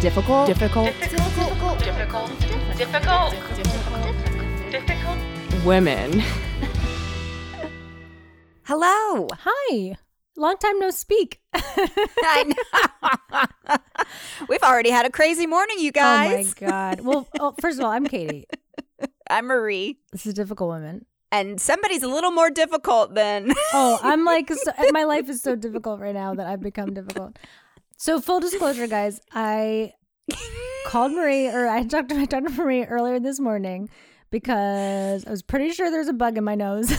difficult. Difficult. difficult, difficult, difficult, difficult, difficult. Women. Hello. Hi. Long time no speak. I know. We've already had a crazy morning, you guys. Oh my god. Well, oh, first of all, I'm Katie. I'm Marie. This is difficult women. And somebody's a little more difficult than. Oh, I'm like so, my life is so difficult right now that I've become difficult. So full disclosure, guys, I called Marie or I talked to my to Marie earlier this morning because I was pretty sure there's a bug in my nose.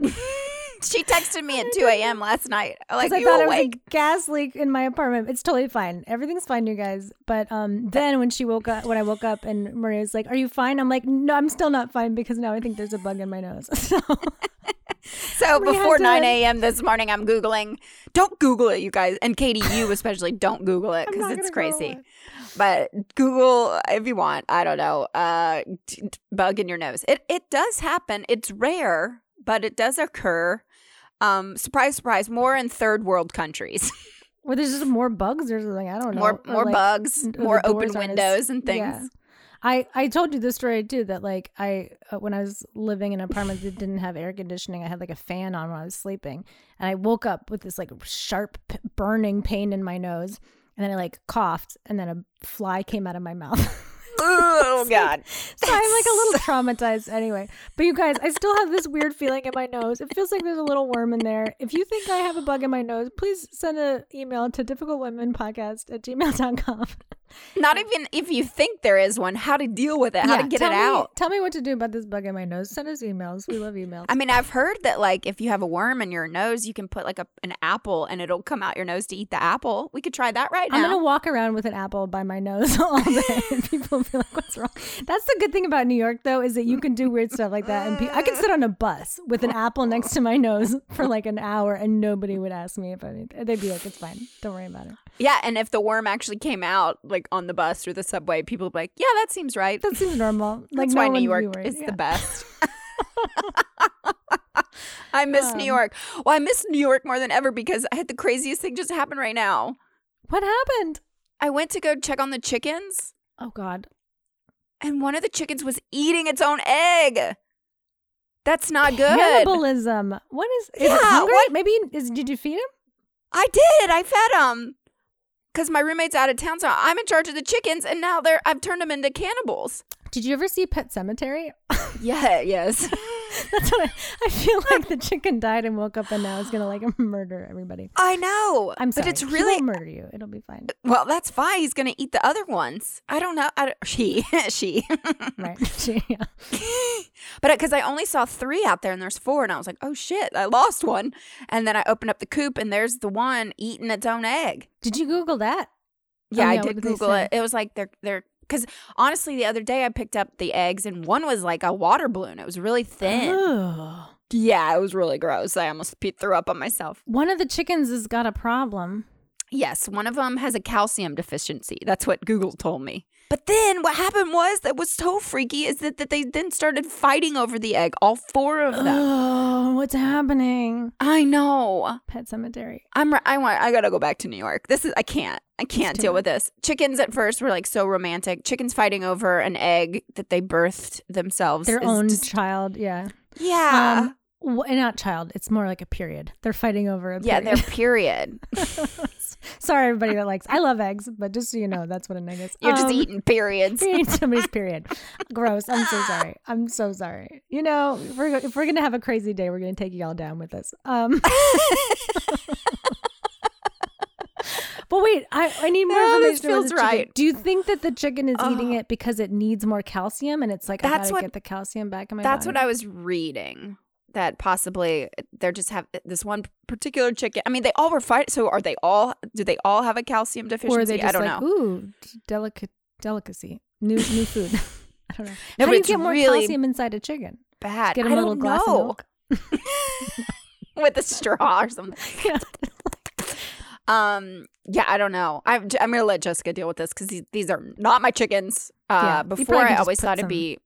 she texted me at 2 a.m. last night. Like, I thought it was a gas leak in my apartment. It's totally fine. Everything's fine, you guys. But um, then when she woke up, when I woke up, and Maria was like, "Are you fine?" I'm like, "No, I'm still not fine because now I think there's a bug in my nose." So So before 9 a.m. this morning, I'm Googling. Don't Google it, you guys. And Katie, you especially, don't Google it because it's crazy. it. But Google if you want. I don't know. Uh, t- t- bug in your nose. It it does happen. It's rare, but it does occur. Um, surprise, surprise. More in third world countries. Or there's just more bugs or something. I don't know. more more like, bugs. More open windows and things. Yeah. I, I told you this story too that like I uh, when I was living in an apartment that didn't have air conditioning I had like a fan on when I was sleeping and I woke up with this like sharp p- burning pain in my nose and then I like coughed and then a fly came out of my mouth Oh God. so I'm like a little traumatized anyway. But you guys I still have this weird feeling in my nose. It feels like there's a little worm in there. If you think I have a bug in my nose please send an email to difficultwomenpodcast at gmail.com Not even if you think there is one, how to deal with it, how to get it me- out. Tell me what to do about this bug in my nose. Send us emails. We love emails. I mean, I've heard that like if you have a worm in your nose, you can put like a, an apple and it'll come out your nose to eat the apple. We could try that right now. I'm gonna walk around with an apple by my nose all day, and people will be like, "What's wrong?" That's the good thing about New York, though, is that you can do weird stuff like that, and pe- I can sit on a bus with an apple next to my nose for like an hour, and nobody would ask me if anything. They'd be like, "It's fine. Don't worry about it." yeah, and if the worm actually came out like on the bus or the subway, people like, "Yeah, that seems right." That seems normal. Like That's no why New York worried. is Yeah. the best. I miss New Um, York. Well, I miss New York more than ever because I had the craziest thing just happen right now. What happened? I went to go check on the chickens, Oh God. and one of the chickens was eating its own egg. That's not good. Cannibalism. What is? Is Yeah, it what- Maybe is, did you feed him? I did. I fed them because my roommate's out of town, so I'm in charge of the chickens, and now they're I've turned them into cannibals. Did you ever see Pet Sematary? Yeah. Yes. That's what I, I feel like the chicken died and woke up and now it's gonna like murder everybody. I know. I'm sorry. but it's He really won't murder you. It'll be fine. Uh, well. That's fine. He's gonna eat the other ones. I don't know. I don't, she she. Right. She- yeah. but uh, because I only saw three out there, and there's four, and I was like, oh shit, I lost one. And then I opened up the coop, and there's the one eating its own egg. Did you Google that? Yeah, Oh, I yeah, did did Google it. It was like they're they're because honestly, the other day I picked up the eggs and one was like a water balloon. It was really thin. Ugh. yeah, it was really gross. I almost threw up on myself. One of the chickens has got a problem. Yes, one of them has a calcium deficiency. That's what Google told me. But then what happened was that was so freaky is that, that they then started fighting over the egg, all four of them. Oh, what's happening? I know. Pet Sematary. I'm I want I got to go back to New York. This is I can't. I can't deal with this. Chickens at first were like so romantic. Chickens fighting over an egg that they birthed themselves. Their own just- child. Yeah. yeah. Um, not child. It's more like a period. They're fighting over a yeah, their period. Sorry, everybody that likes. I love eggs, but just so you know, that's what an egg is. You're just Um, eating periods. Eating somebody's period. Gross. I'm so sorry. I'm so sorry. You know, if we're, if we're gonna have a crazy day, we're gonna take you all down with us. Um. but wait, I, I need more this information. about feels right. Do you think that the chicken is eating Oh. it because it needs more calcium, and it's like I gotta what- get the calcium back in my That's what? I was reading. That possibly they're just have this one particular chicken. I mean, they all were fighting. So are they all? Do they all have a calcium Or deficiency? are they just I don't like, know. ooh, delicate delicacy, new new food. I don't know. No, How do you get more really calcium inside a chicken? Bad. Get a little glass know. of milk. with a straw or something. Yeah. Um. Yeah, I don't know. I'm. I'm gonna let Jessica deal with this because these, these are not my chickens. Uh, Yeah, before I always thought it'd be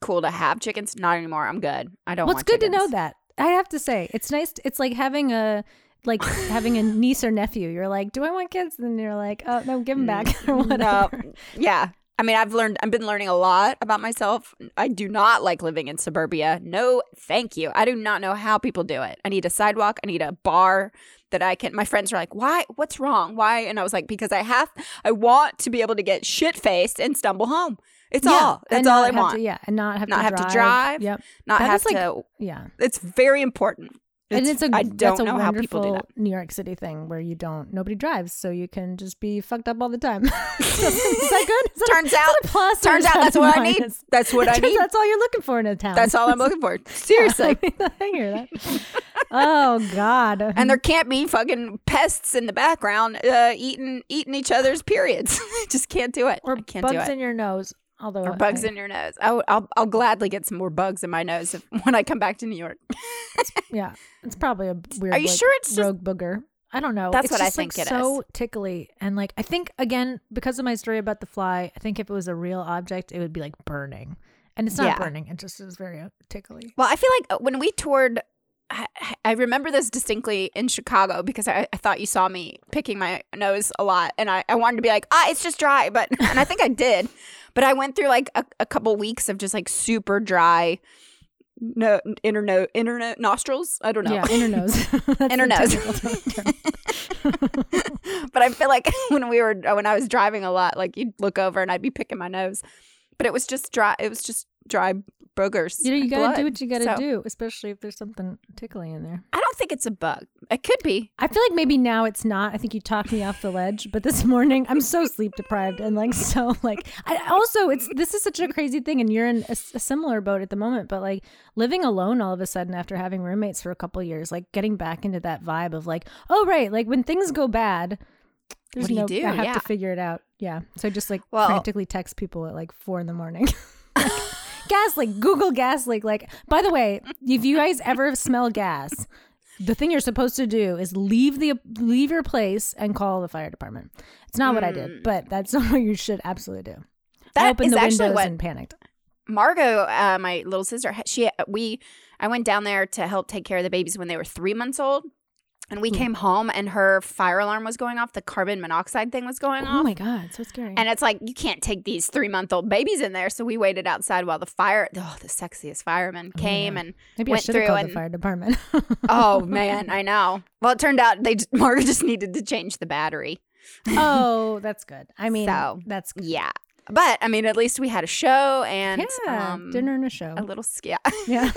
cool to have chickens. Not anymore. I'm good. I don't. Well, it's good to know that. I have to say, it's nice. It's like having a. like having a niece or nephew. You're like, do I want kids? And you're like, oh no, give them back or whatever. No, yeah. I mean, I've learned, I've been learning a lot about myself. I do not like living in suburbia. No, thank you. I do not know how people do it. I need a sidewalk. I need a bar that I can. My friends are like, why? What's wrong? Why? And I was like, because I have, I want to be able to get shit faced and stumble home. It's all. That's all I want. To, yeah, and not have Not to have to drive. drive. Yep. Not That have like- to. Yeah. It's very important. and it's a I don't a know how people do that. New York City thing where you don't nobody drives, so you can just be fucked up all the time. is that good? Is that Turns is that out- a plus Turns out that's a what I need. That's what I need. That's all you're looking for in a town. That's all I'm looking for. Seriously. I hear that. Oh God. and there can't be fucking pests in the background uh, eating eating each other's periods. Just can't do it. or I can't bugs do it. in your nose. Although or bugs I- in your nose. I'll, I'll I'll gladly get some more bugs in my nose if, when I come back to New York. Yeah, it's probably a weird. Are you like, sure it's just- rogue booger? I don't know. That's It's what I think like, it so tickly and like I think again because of my story about the fly. I think if it was a real object, it would be like burning, and it's not Yeah. burning. It just is very uh, tickly. Well, I feel like uh, when we toured, I, I remember this distinctly in Chicago because I, I thought you saw me picking my nose a lot, and I, I wanted to be like, ah, it's just dry, but and I think I did, but I went through like a, a couple weeks of just like super dry. No, inner no, inner no, nostrils. I don't know. Yeah, inner nose. Inner nose. but I feel like when we were when I was driving a lot, like you'd look over and I'd be picking my nose, but it was just dry. It was just dry boogers. you know, you gotta do what you gotta So, do, especially if there's something tickly in there. I don't think it's a bug. It could be. I feel like maybe now it's not. I think you talked me off the ledge, but this morning I'm so sleep deprived and like so like. I also it's this is such a crazy thing, and you're in a similar boat at the moment. But like living alone all of a sudden after having roommates for a couple years, like getting back into that vibe of like, oh right, like when things go bad. There's What do you do? I have Yeah. to figure it out. Yeah. So I just like Well- frantically text people at like four in the morning. gas leak. Google gas leak. Like, by the way, if you guys ever smell gas, the thing you're supposed to do is leave the leave your place and call the fire department. It's not what I did, but that's what you should absolutely do. I That opened is the actually windows what and panicked. Margot, uh, my little sister, she we I went down there to help take care of the babies when they were three months old, and Hmm. we came home and her fire alarm was going off. The carbon monoxide thing was going off. Oh my god, so scary. And it's like you can't take these three month old babies in there, so we waited outside while the fire, oh, the sexiest fireman came yeah. and Maybe went have through called and the fire department. oh man, I know. Well, it turned out they just, Margaret just needed to change the battery. oh, that's good. I mean, So, that's good. Yeah, but I mean, at least we had a show and Yeah, um, dinner and a show. a little yeah. yeah.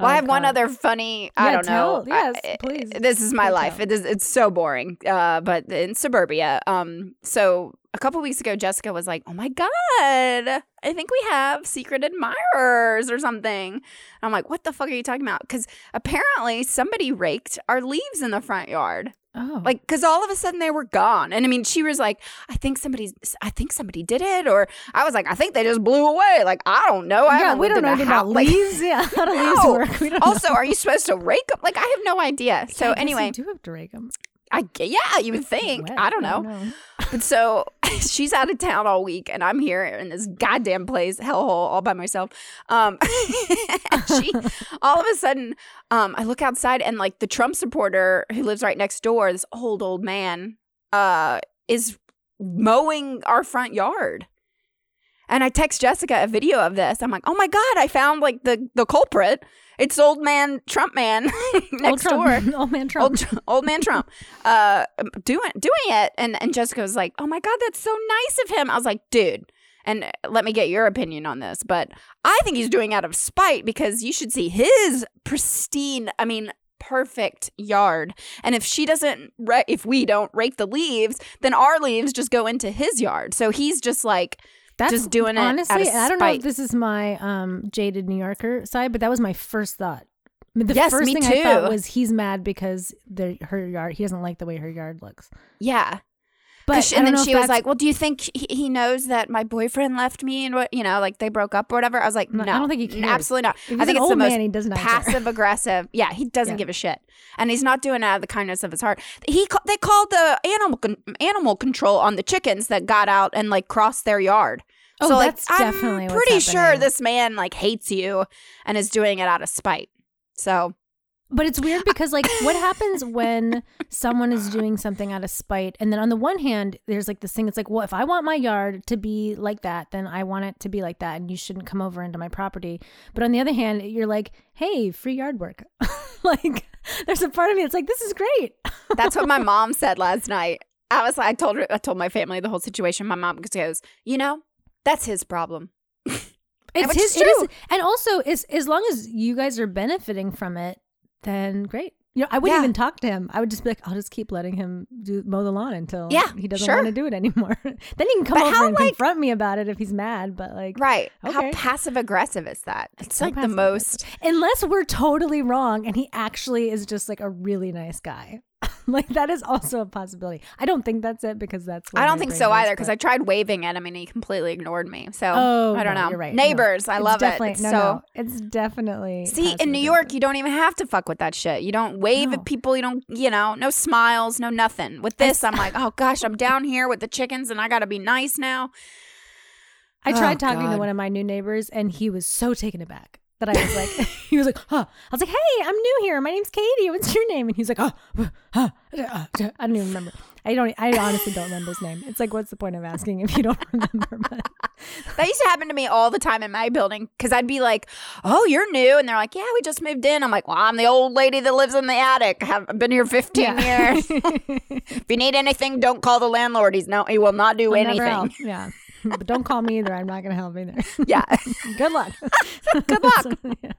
Well, I Oh, have one other funny. I Yeah, don't know. tell- yes, I- please. This is my life. tell. It is. It's so boring. Uh, but in suburbia. Um. So a couple weeks ago, Jessica was like, "Oh my god, I think we have secret admirers or something." And I'm like, "What the fuck are you talking about?" Because apparently somebody raked our leaves in the front yard. Oh, Like, because all of a sudden they were gone. And I mean, she was like, I think somebody's, I think somebody did it. Or I was like, I think they just blew away. Like, I don't know. I yeah, we don't know in anything about. Like, leaves. Yeah, how do leaves No. work? We don't also, know. are you supposed to rake them? Like, I have no idea. So Yeah, I anyway, you do have to rake them. I yeah, you would think. I don't know. But so she's out of town all week, and I'm here in this goddamn place, hellhole, all by myself. Um, she, all of a sudden, um, I look outside, and like the Trump supporter who lives right next door, this old old man, uh, is mowing our front yard. And I text Jessica a video of this. I'm like, oh my god, I found like the the culprit. It's old man Trump man next old door old man Trump. old, old man Trump, uh, doing doing it, and and Jessica was like, "Oh my god, that's so nice of him." I was like, "Dude." And uh, let me get your opinion on this, but I think he's doing out of spite because you should see his pristine, I mean, perfect yard. And if she doesn't, if we don't rake the leaves, then our leaves just go into his yard. So he's just like, That's just doing it honestly. I don't know if this is my um jaded New Yorker side, but that was my first thought. The Yes, first me thing I thought was he's mad because the her yard. He doesn't like the way her yard looks. yeah. But she- and then she was like, "Well, do you think he, he knows that my boyfriend left me and what you know, like they broke up or whatever?" I was like, No, "No, I don't think he cares. absolutely not." He's I think it's the man, he does not care. passive aggressive. Yeah, he doesn't Yeah. give a shit, and he's not doing it out of the kindness of his heart. He they called the animal con- animal control on the chickens that got out and like crossed their yard. Oh, so like, that's I'm definitely what's pretty sure this man like hates you and is doing it out of spite. So But it's weird because, like, what happens when someone is doing something out of spite? And then on the one hand, there's like this thing. It's like, well, if I want my yard to be like that, then I want it to be like that, and you shouldn't come over into my property. But on the other hand, you're like, hey, free yard work. like, there's a part of me that's like, this is great. That's what my mom said last night. I was like, I told her, I told my family the whole situation. My mom goes, you know, that's his problem. It's his, is it is, true. and also as as long as you guys are benefiting from it, then great. You know, I wouldn't Yeah. even talk to him. I would just be like, I'll just keep letting him do mow the lawn until Yeah, he doesn't sure. want to do it anymore. then he can come But over how, and like- confront me about it if he's mad. But like, Right. How passive aggressive is that? It's so like the most. unless we're totally wrong and he actually is just like a really nice guy. like that is also a possibility. I don't think that's it because that's. I don't think so either because I tried waving at him and he completely ignored me. So Oh, I don't no, know. You're right. No. Neighbors, I love it. It's no, so no, it's definitely. See, in New York, you don't even have to fuck with that shit. You don't wave No. at people. You don't, you know, no smiles, no nothing. With this, I'm like, oh gosh, I'm down here with the chickens and I got to be nice now. I tried Oh, talking to one of my new neighbors, and he was so taken aback that I was like, he was like, huh. I was like, hey, I'm new here. My name's Katie. What's your name? And he's like, oh, huh, uh, uh, I don't even remember. I don't. I honestly don't remember his name. It's like, what's the point of asking if you don't remember? But That used to happen to me all the time in my building because I'd be like, oh, you're new. And they're like, yeah, we just moved in. I'm like, well, I'm the old lady that lives in the attic. I've been here 15 years. if you need anything, don't call the landlord. He's no, he will not do I'll anything. Yeah. But don't call me either. I'm not going to help either. Yeah. Good luck. Good luck. Yeah.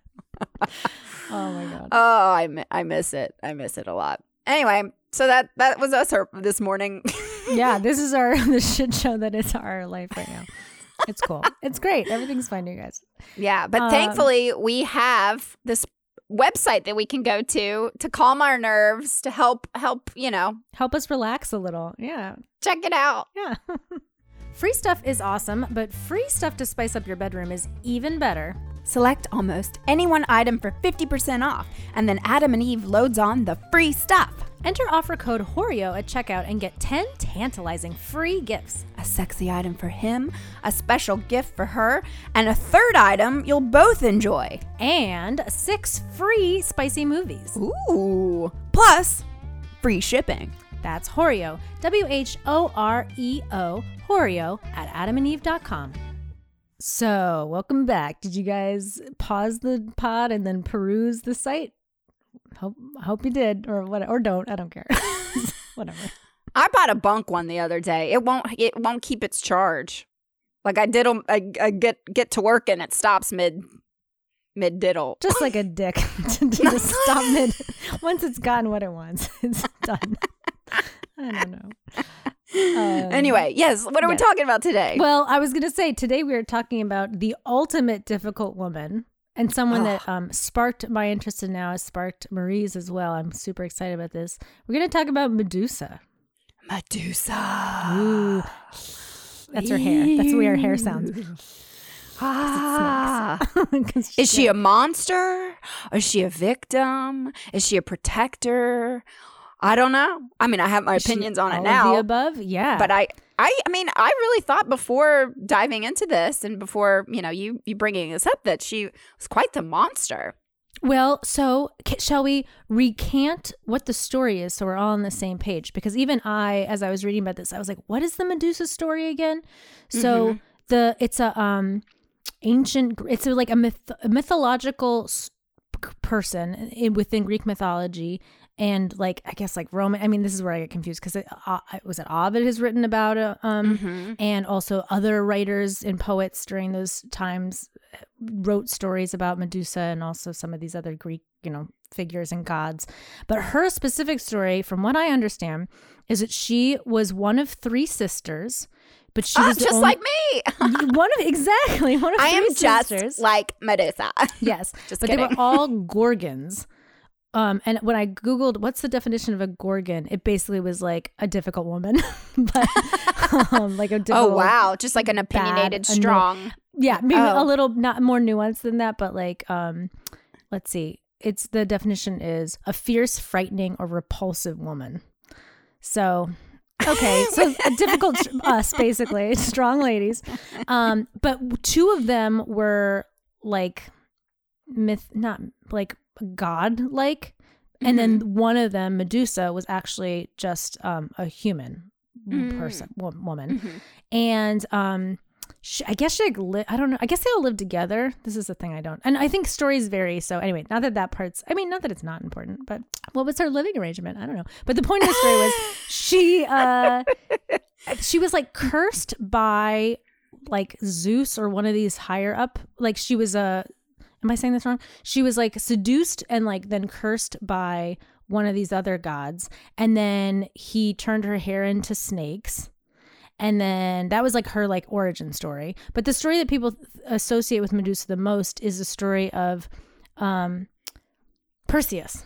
Oh my god. Oh, I, I miss it. I miss it a lot. Anyway, so that that was us this morning. Yeah, this is our the shit show that is our life right now. It's cool. It's great. Everything's fine, you guys. yeah, but Um, thankfully we have this website that we can go to to calm our nerves, to help help, you know, Help us relax a little. Yeah. check it out. Yeah. Free stuff is awesome, but free stuff to spice up your bedroom is even better. Select almost any one item for 50% off, and then Adam and Eve loads on the free stuff. Enter offer code WHOREO at checkout and get 10 tantalizing free gifts. A sexy item for him, a special gift for her, and a third item you'll both enjoy. And six free spicy movies. Ooh. Plus, free shipping. That's WHOREO, W H O R E O, WHOREO at adamandeve.com. So, welcome back. Did you guys pause the pod and then peruse the site? Hope hope you did, or what, or don't. I don't care. Whatever. I bought a bunk one the other day. It won't it won't keep its charge. Like I diddle I, I get get to work and it stops mid mid diddle. Just like a dick to, to just stop mid. Once it's gotten what it wants, it's done. I don't know. Um, anyway, yes, what are we talking about today? Well, I was going to say today we are talking about the ultimate difficult woman and someone that um, sparked my interest in now has sparked Marie's as well. I'm super excited about this. We're going to talk about Medusa. Medusa. Ooh. That's her hair. That's the way her hair sounds. Ah. Is she a monster? Is she a victim? Is she a protector? I don't know. I mean, I have my she opinions on all it of now. The above, yeah. but I, I, I mean, I really thought before diving into this and before you know you you bringing this up that she was quite the monster. Well, so shall we recant what the story is so we're all on the same page? Because even I, as I was reading about this, I was like, "What is the Medusa story again?" So the it's a um ancient, it's like a, myth, a mythological person in, within Greek mythology, and like I guess like Roman. I mean, this is where I get confused because it, uh, was it Ovid has written about it, um, and also other writers and poets during those times wrote stories about Medusa and also some of these other Greek, you know, figures and gods. But her specific story, from what I understand, is that she was one of three sisters, but she Ah, was just only- like me. one of exactly one of I three am just sisters. like Medusa. yes, Just but they were all gorgons. Um, and when I googled what's the definition of a gorgon, it basically was like a difficult woman, but um, like a difficult, Oh wow, just like an opinionated, anno- strong. yeah, maybe Oh. a little not more nuanced than that, but like um let's see. It's the definition is a fierce, frightening, or repulsive woman. So okay, so a difficult us basically, strong ladies. Um, but two of them were like myth not like god like and Mm-hmm. then one of them, Medusa, was actually just um, a human Mm. person, wo- woman, Mhm. and um, she, I guess she like li- I don't know. I guess they all live together. This is the thing I don't. And I think stories vary. So anyway, not that that part's. I mean, not that it's not important, but what was her living arrangement? I don't know. But the point of the story was she uh she was like cursed by like Zeus or one of these higher up. Like she was a. Am I saying this wrong? She was like seduced and like then cursed by one of these other gods, and then he turned her hair into snakes and then that was like her like origin story but the story that people associate with medusa the most is the story of um perseus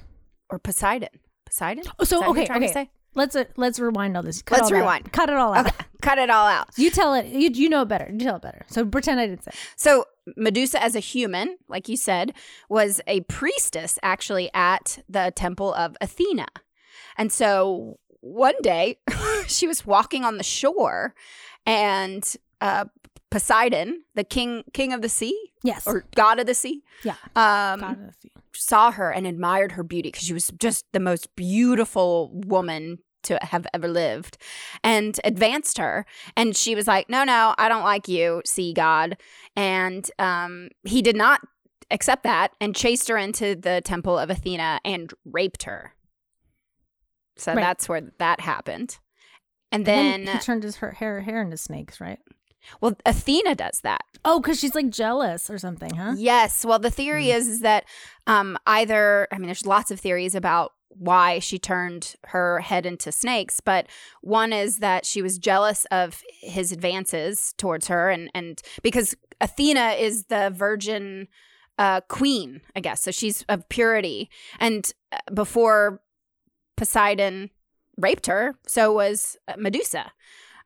Or Poseidon. Poseidon? Oh, so Is that what you're okay okay say? Let's uh, let's rewind all this Cut Let's all rewind. cut it all out Okay, cut it all out. you tell it you, you know it better you tell it better so pretend i didn't say it. So Medusa, as a human, like you said, was a priestess actually at the temple of Athena. And so one day she was walking on the shore and uh, Poseidon, the king king of the sea? Yes. Or god of the sea, yeah. Um, God, let's see. saw her and admired her beauty because she was just the most beautiful woman to have ever lived and advanced her. And she was like no no i don't like you sea god. And um, he did not accept that and chased her into the temple of athena and raped her. So Right. that's where that happened. And then, then, he turned his her hair hair into snakes right well athena does that. Oh because she's like jealous or something huh? Yes. Well, the theory is, is that um, either, I mean, there's lots of theories about why she turned her head into snakes, but one is that she was jealous of his advances towards her, and and because Athena is the virgin uh, queen, I guess, so she's of purity, and uh, before Poseidon raped her, so was Medusa,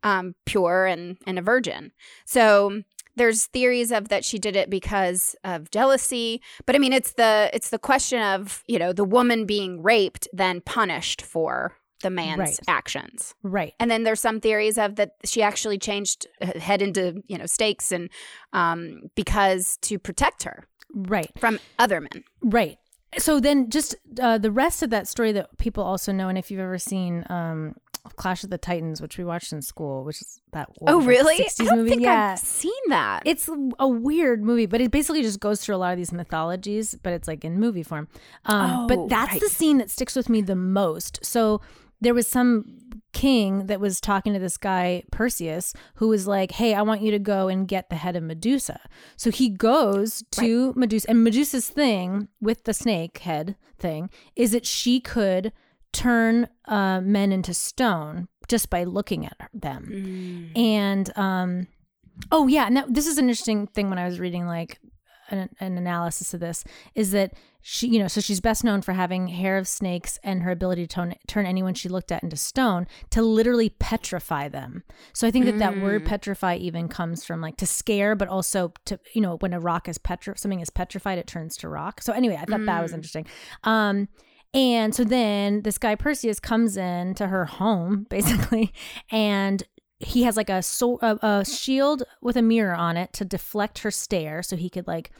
um, pure and and a virgin. So there's theories of that she did it because of jealousy but i mean it's the it's the question of you know the woman being raped then punished for the man's Right. actions right and then there's some theories of that she actually changed head into you know stakes and um because to protect her right from other men Right. So then, just uh, the rest of that story that people also know, and if you've ever seen um, Clash of the Titans, which we watched in school, which is that oh really 60s i don't movie, think yeah. i've seen that It's a weird movie, but it basically just goes through a lot of these mythologies, but it's like in movie form. Um, Oh, but that's right. the scene that sticks with me the most. So there was some king that was talking to this guy Perseus who was like, "Hey, I want you to go and get the head of Medusa." So he goes to Medusa, and Medusa's thing with the snake head thing is that she could turn uh, men into stone just by looking at them. Mm. and um oh yeah and that, this is an interesting thing when i was reading like an, an analysis of this is that she you know so she's best known for having hair of snakes and her ability to turn, turn anyone she looked at into stone to literally petrify them. So i think that that word petrify even comes from like to scare but also to you know when a rock is petri something is petrified it turns to rock. So anyway i thought that was interesting. Um and so then this guy Perseus comes in to her home basically and he has like a, so- a, a shield with a mirror on it to deflect her stare so he could like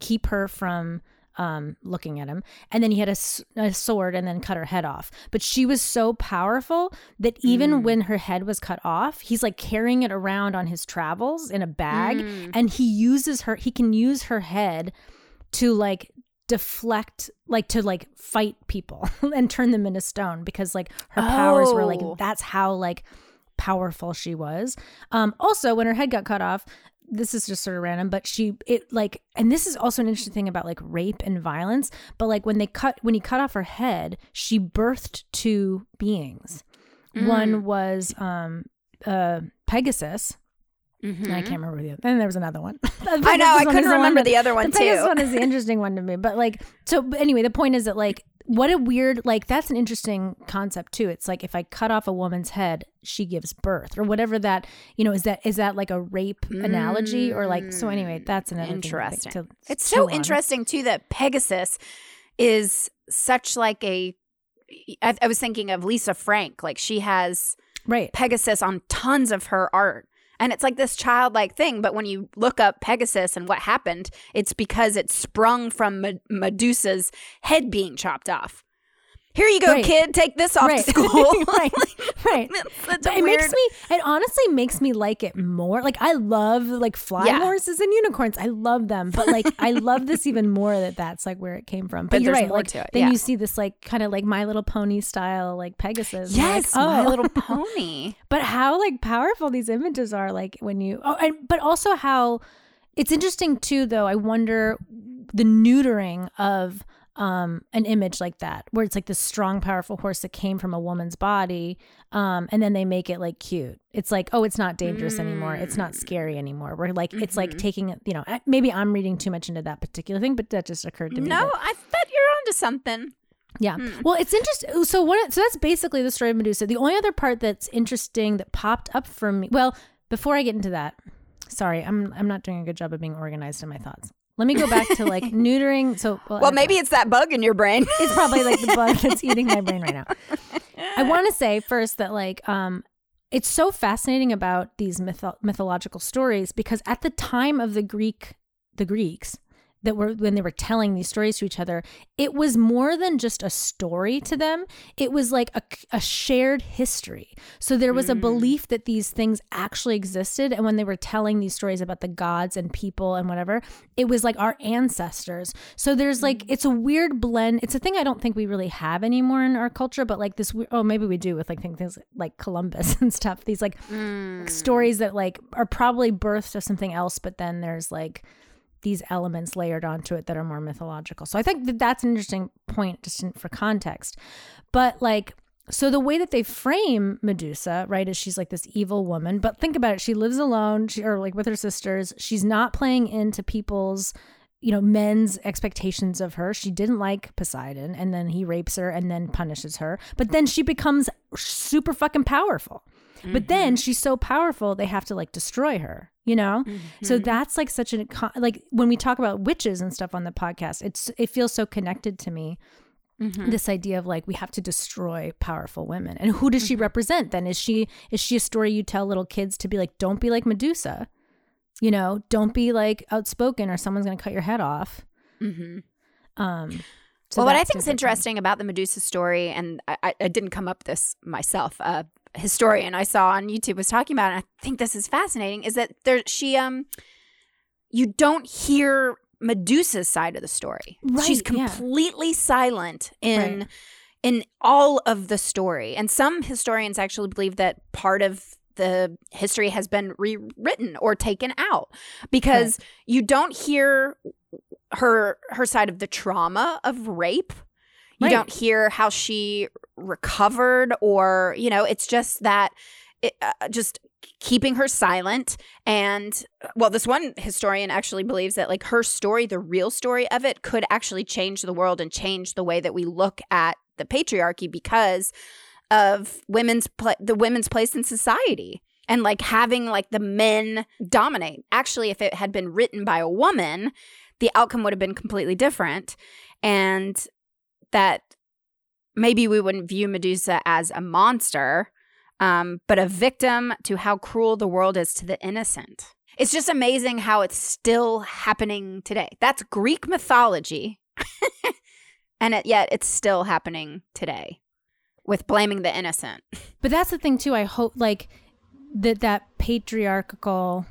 keep her from um, looking at him. And then he had a sword and then cut her head off. But she was so powerful that even when her head was cut off, he's like carrying it around on his travels in a bag. And he uses her, he can use her head to like deflect like to like fight people and turn them into stone because like her powers were like Oh. that's how like powerful she was. Um also when her head got cut off this is just sort of random but she it like and this is also an interesting thing about like rape and violence but like when they cut when he cut off her head she birthed two beings. One was um uh pegasus and I can't remember the other. Then there was another one. Mm-hmm. I know, I couldn't is the remember the other one, the too. one is the interesting one to me. But like, so anyway, the point is that like, what a weird like that's an interesting concept too. It's like if I cut off a woman's head, she gives birth or whatever that you know is that is that like a rape analogy or like so anyway that's thing to think interesting. to it's so on. interesting too that Pegasus is such like a. I, I was thinking of Lisa Frank. Like she has right Pegasus on tons of her art. And it's like this childlike thing, but when you look up Pegasus and what happened, it's because it sprung from Medusa's head being chopped off. Here you go, Right. kid. Take this off right. to school. right. Right. That's a it weird. makes me it honestly makes me like it more. Like I love like flying Yeah. horses and unicorns. I love them. But like I love this even more that that's like where it came from. But, But you're there's right. more like to it, then you see this like kind of like My Little Pony style like Pegasus. you're like, yes, My oh. Little Pony. but how like powerful these images are like when you oh and but also how it's interesting too though i wonder the neutering of um an image like that where it's like this strong powerful horse that came from a woman's body um and then they make it like cute it's like oh it's not dangerous anymore it's not scary anymore we're like it's like Mm-hmm. taking you know maybe i'm reading too much into that particular thing but that just occurred to me No, that- I bet you're onto something. yeah. Hmm. Well, it's interesting. So what? So that's basically the story of Medusa. The only other part that's interesting that popped up for me. Well, before I get into that, sorry, I'm I'm not doing a good job of being organized in my thoughts. Let me go back to like neutering. So Well, I- maybe it's that bug in your brain. it's probably like the bug that's eating my brain right now. I want to say first that like um it's so fascinating about these mytho- mythological stories because at the time of the Greek the Greeks that were when they were telling these stories to each other it was more than just a story to them. It was like a, a shared history. So there was a mm. belief that these things actually existed. And when they were telling these stories about the gods and people and whatever it was like our ancestors. So there's like mm. it's a weird blend. It's a thing i don't think we really have anymore in our culture but like this we- oh maybe we do with like things like columbus and stuff. These like mm. stories that like are probably birthed of something else but then there's like these elements layered onto it that are more mythological. So i think that that's an interesting point just for context. But like so the way that they frame medusa right is she's like this evil woman. But think about it. She lives alone. She, or like with her sisters. She's not playing into people's you know men's expectations of her. She didn't like poseidon. And then he rapes her and then punishes her. But then she becomes super fucking powerful but then mm-hmm. she's so powerful they have to like destroy her you know? So mm-hmm. that's like such a like when we talk about witches and stuff on the podcast it's it feels so connected to me mm-hmm. this idea of like we have to destroy powerful women. And who does she represent then? Is she is she a story you tell little kids to be like don't be like medusa you know? Don't be like outspoken or someone's going to cut your head off. Mhm. um so well, what I think is interesting about the Medusa story, and I, I, didn't come up this myself, a historian I saw on YouTube was talking about, and I think this is fascinating, is that there she um you don't hear Medusa's side of the story. She's Right, yeah. completely silent in Right. in all of the story. And some historians actually believe that part of the history has been rewritten or taken out because you don't hear her her side of the trauma of rape. You Right. don't hear how she recovered or, you know, it's just that it, uh, just keeping her silent and well this one historian actually believes that like her story the real story of it could actually change the world and change the way that we look at the patriarchy because of women's pla- the women's place in society and like having like the men dominate actually if it had been written by a woman the outcome would have been completely different and that maybe we wouldn't view medusa as a monster um, but a victim to how cruel the world is to the innocent it's just amazing how it's still happening today that's greek mythology and it, yet it's still happening today with blaming the innocent But that's the thing too. I hope like that that patriarchal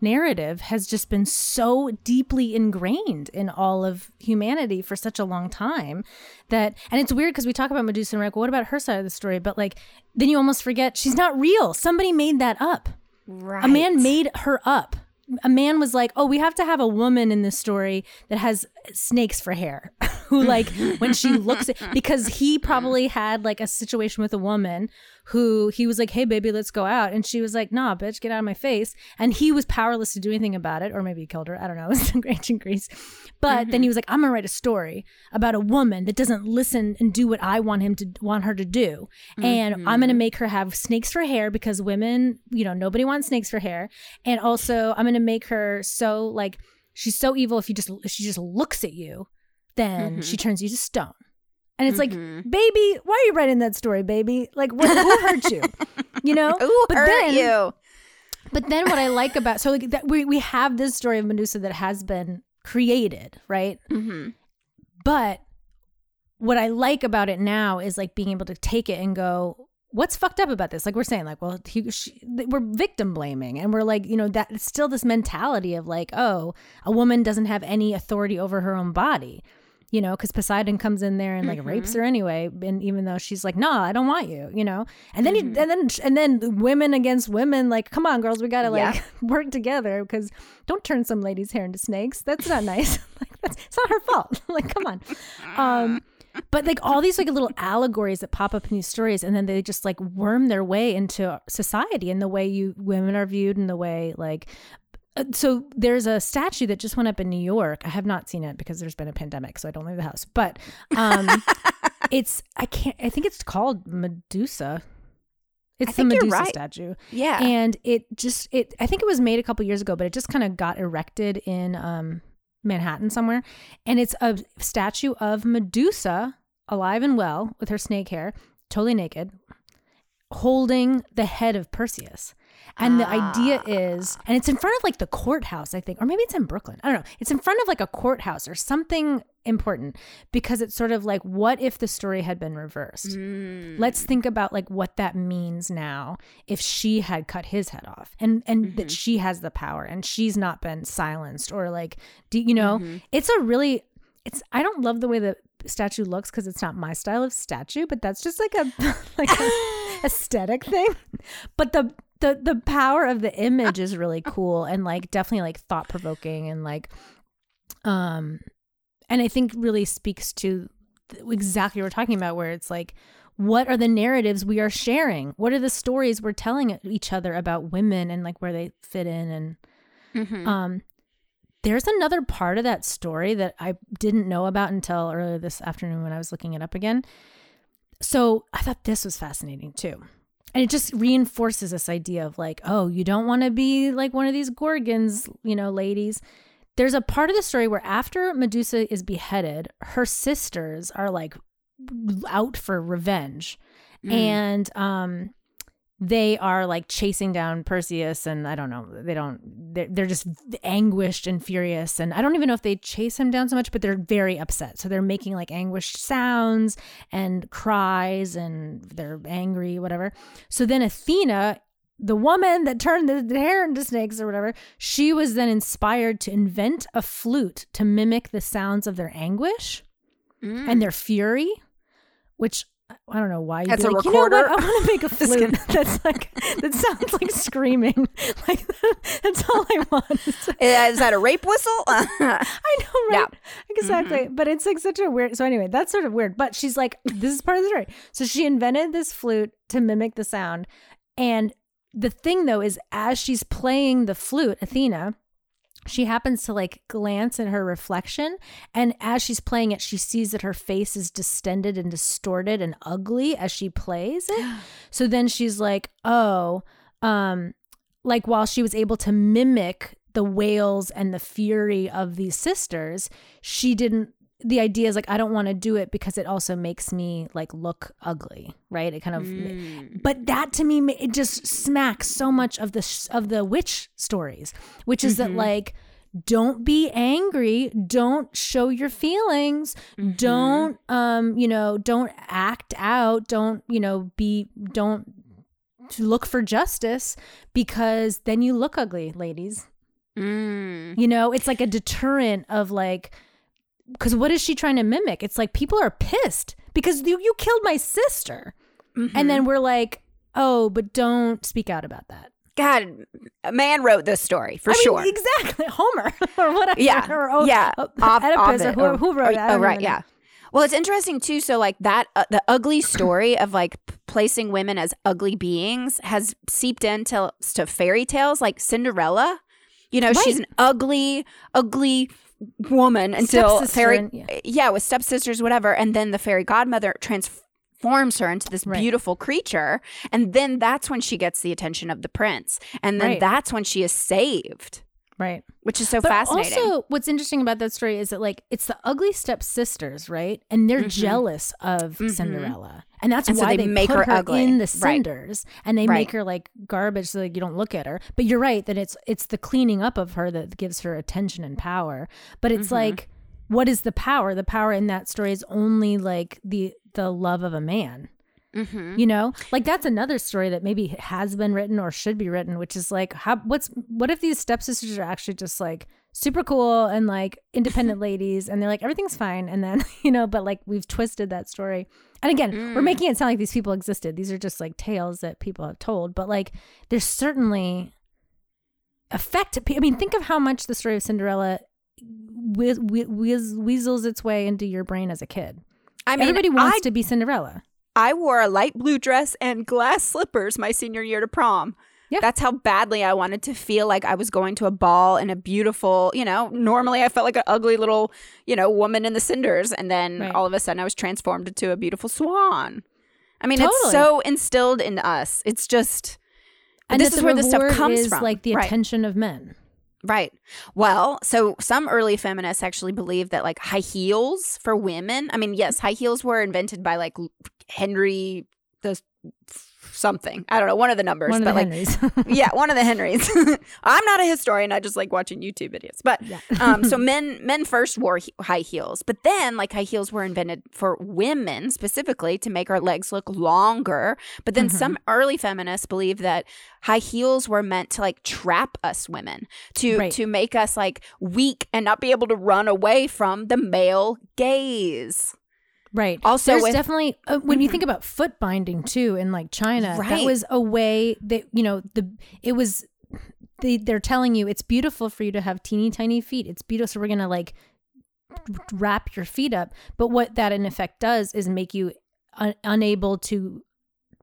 narrative has just been so deeply ingrained in all of humanity for such a long time that and it's weird because we talk about Medusa and we're like, what about her side of the story? But like then you almost forget she's not real. Somebody made that up. right A man made her up. A man was like, "Oh, we have to have a woman in this story that has snakes for hair." Who like when she looks at because he probably had like a situation with a woman who he was like, "Hey baby, let's go out." And she was like, "Nah, bitch, get out of my face." And he was powerless to do anything about it or maybe he killed her. I don't know. It was ancient Greece. But then he mm-hmm. was like, "I'm going to write a story about a woman that doesn't listen and do what I want him to want her to do." And I'm going to mm-hmm. make her have snakes for hair because women, you know, nobody wants snakes for hair. And also, I'm going to make her so like she's so evil if you just if she just looks at you, then she turns you to stone. And it's like, baby, why are you writing that story, baby? Like, what, who hurt you? You know? Who but hurt then, you? but then what I like about so like that we we have this story of Medusa that has been created, right? Mm-hmm. But what I like about it now is like being able to take it and go, what's fucked up about this? Like we're saying, like, well, he, she, we're victim blaming, and we're like, you know, that it's still this mentality of like, oh, a woman doesn't have any authority over her own body, you know, because Poseidon comes in there and like rapes her anyway, and even though she's like, no, I don't want you, you know, and then he, and then and then women against women, like, come on, girls, we gotta like work together because don't turn some lady's hair into snakes. That's not nice. like that's it's not her fault. like, come on. Um, but like all these like little allegories that pop up in these stories and then they just like worm their way into society and the way you women are viewed and the way like so there's a statue that just went up in New York. I have not seen it because there's been a pandemic, so I don't leave the house. But um it's I can't I think it's called Medusa. It's the Medusa right. statue. Yeah. And it just it I think it was made a couple years ago, but it just kind of got erected in um Manhattan somewhere. And it's a statue of Medusa alive and well with her snake hair, totally naked, holding the head of Perseus. And the idea ah. is, and it's in front of like the courthouse, I think, or maybe it's in Brooklyn. I don't know. It's in front of like a courthouse or something important because it's sort of like, what if the story had been reversed? Mm. Let's think about like what that means now if she had cut his head off and and that mm-hmm. she has the power and she's not been silenced or like, do you know? Mm-hmm. It's a really, it's. I don't love the way the statue looks because it's not my style of statue, but that's just like a like a aesthetic thing. But the the the power of the image is really cool and like definitely like thought provoking and like um and I think really speaks to exactly what we're talking about where it's like what are the narratives we are sharing? What are the stories we're telling each other about women and like where they fit in and Mhm. um there's another part of that story that I didn't know about until earlier this afternoon when I was looking it up again. So I thought this was fascinating too. And it just reinforces this idea of like, oh, you don't want to be like one of these Gorgons, you know, ladies. There's a part of the story where after Medusa is beheaded, her sisters are like out for revenge. And um they are like chasing down Perseus and I don't know, they don't they're, they're just anguished and furious and I don't even know if they chase him down so much but they're very upset. So they're making like anguished sounds and cries and they're angry whatever. So then Athena the woman that turned the, the hair into snakes or whatever, she was then inspired to invent a flute to mimic the sounds of their anguish and mm. their fury, which I don't know why you As be a like, you know what? recorder? I want to make a flute that's like that sounds like screaming. Like that's all I want. Is that a rape whistle? I know, right? Yeah. Mm-hmm. Exactly. But it's like such a weird. So anyway, that's sort of weird. But she's like, this is part of the story. So she invented this flute to mimic the sound, and the thing though is, as she's playing the flute, Athena, she happens to like glance at her reflection and as she's playing it she sees that her face is distended and distorted and ugly as she plays it. So then she's like oh um like while she was able to mimic the wails and the fury of these sisters she didn't the idea is like i don't want to do it because it also makes me like look ugly right? It kind of but that to me it just smacks so much of the sh- of the witch stories which is that like don't be angry don't show your feelings don't um you know don't act out don't you know be don't to look for justice because then you look ugly ladies. Mm. you know it's like a deterrent of like because what is she trying to mimic it's like people are pissed because you, you killed my sister and then we're like oh but don't speak out about that God, a man wrote this story for I mean, sure. exactly homer or whatever yeah, or, oh, yeah. oh, Off- Oedipus or Ovid, who, who wrote or- it Oh, right, yeah. Well, it's interesting too. So, like that, uh, the ugly story of like p- placing women as ugly beings has seeped into to fairy tales, like Cinderella. You know, she's an ugly, ugly woman until Stepsister fairy, and- yeah. yeah. with stepsisters, whatever, and then the fairy godmother transforms her into this Right. beautiful creature, and then that's when she gets the attention of the prince, and then Right. that's when she is saved, right which is so but fascinating. also what's interesting about that story is that like it's the ugly stepsisters right and they're jealous of cinderella and that's Mm-hmm. And so why they they, make put her her, ugly. in the Right. cinders and they Right. make her like garbage so like you don't look at her but you're right that it's it's the cleaning up of her that gives her attention and power but Mm-hmm. it's like what is the power? The power in that story is only like the the love of a man. Mm-hmm. You know, like that's another story that maybe has been written or should be written, which is like, how, what's what if these stepsisters are actually just like super cool and like independent ladies, and they're like everything's fine, and then you know, but like we've twisted that story, and again, we're making it sound like these people existed. These are just like tales that people have told, but like there's certainly affect. I mean, think of how much the story of Cinderella whiz, whiz, weasels its way into your brain as a kid. I mean, Everybody wants I, to be Cinderella. I wore a light blue dress and glass slippers my senior year to prom. Yeah. That's how badly I wanted to feel like I was going to a ball in a beautiful, you know, normally I felt like an ugly little, you know, woman in the cinders. And then Right. all of a sudden I was transformed into a beautiful swan. I mean, it's so instilled in us. It's just, And this is where this stuff comes is from. like the Right. attention of men. Right. Well, so some early feminists actually believe that like high heels for women. I mean, yes, high heels were invented by like Henry the something. I don't know, one of the numbers, One but like yeah, one of the Henrys. I'm not a historian. I just like watching YouTube videos. But Yeah. um, so men men first wore he- high heels, but then like high heels were invented for women specifically to make our legs look longer. But then Mm-hmm. some early feminists believe that high heels were meant to like trap us women to Right. to make us like weak and not be able to run away from the male gaze. Right. Also there's with- definitely uh, when you think about foot binding too in like China, that was a way that you know the it was they they're telling you it's beautiful for you to have teeny tiny feet. It's beautiful, so we're gonna like wrap your feet up. But what that in effect does is make you un- unable to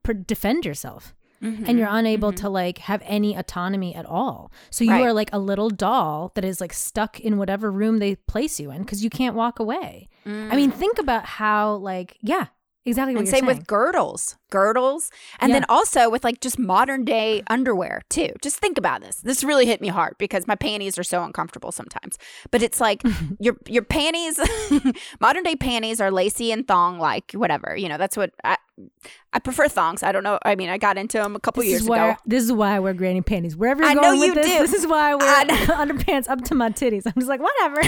pr- defend yourself. And you're unable to like have any autonomy at all. So you Mm-hmm. Right. are like a little doll that is like stuck in whatever room they place you in because you can't walk away. I mean, think about how like yeah, exactly and same saying. with girdles girdles and Yeah. then also with like just modern day underwear too just think about this this really hit me hard because my panties are so uncomfortable sometimes but it's like your your panties modern day panties are lacy and thong like whatever you know that's what i i prefer thongs i don't know i mean i got into them a couple this years ago this is why I wear granny panties. Wherever you're I know going with you this, do. this is why I I wear know. underpants up to my titties. I'm just like whatever.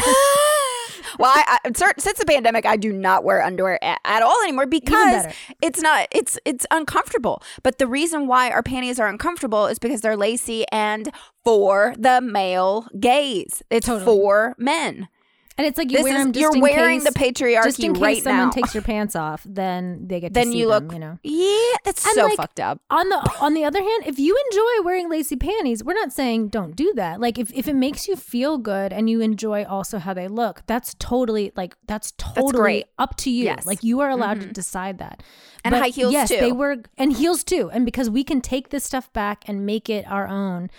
Well, I, I since the pandemic, I do not wear underwear at, at all anymore because it's not it's it's uncomfortable. But the reason why our panties are uncomfortable is because they're lacy and for the male gaze. It's Totally. for men. And it's like you This wear is them you're in wearing case, the patriarchy just in case right someone now. takes your pants off, then they get to then you them, look, you know. yeah, that's And, so like, fucked up. on the on the other hand, if you enjoy wearing lacy panties, we're not saying don't do that. Like if, if it makes you feel good and you enjoy also how they look, that's totally like that's totally great. up to you. Yes. Mm-hmm. Like you are allowed to decide that. And high heels, yes, too. they were and heels too. And because we can take this stuff back and make it our own.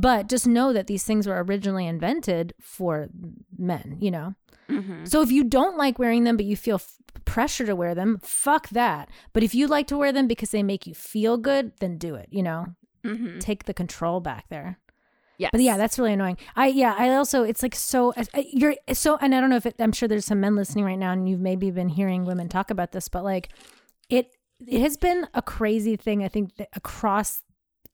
But just know that these things were originally invented for men, you know? Mm-hmm. So if you don't like wearing them, but you feel f- pressure to wear them, fuck that. But if you like to wear them because they make you feel good, then do it. You know, Mm-hmm. take the control back there. Yeah, But yeah, that's really annoying. I yeah, I also it's like so you're so and I don't know if it, I'm sure there's some men listening right now and you've maybe been hearing women talk about this, but like it it has been a crazy thing I think that across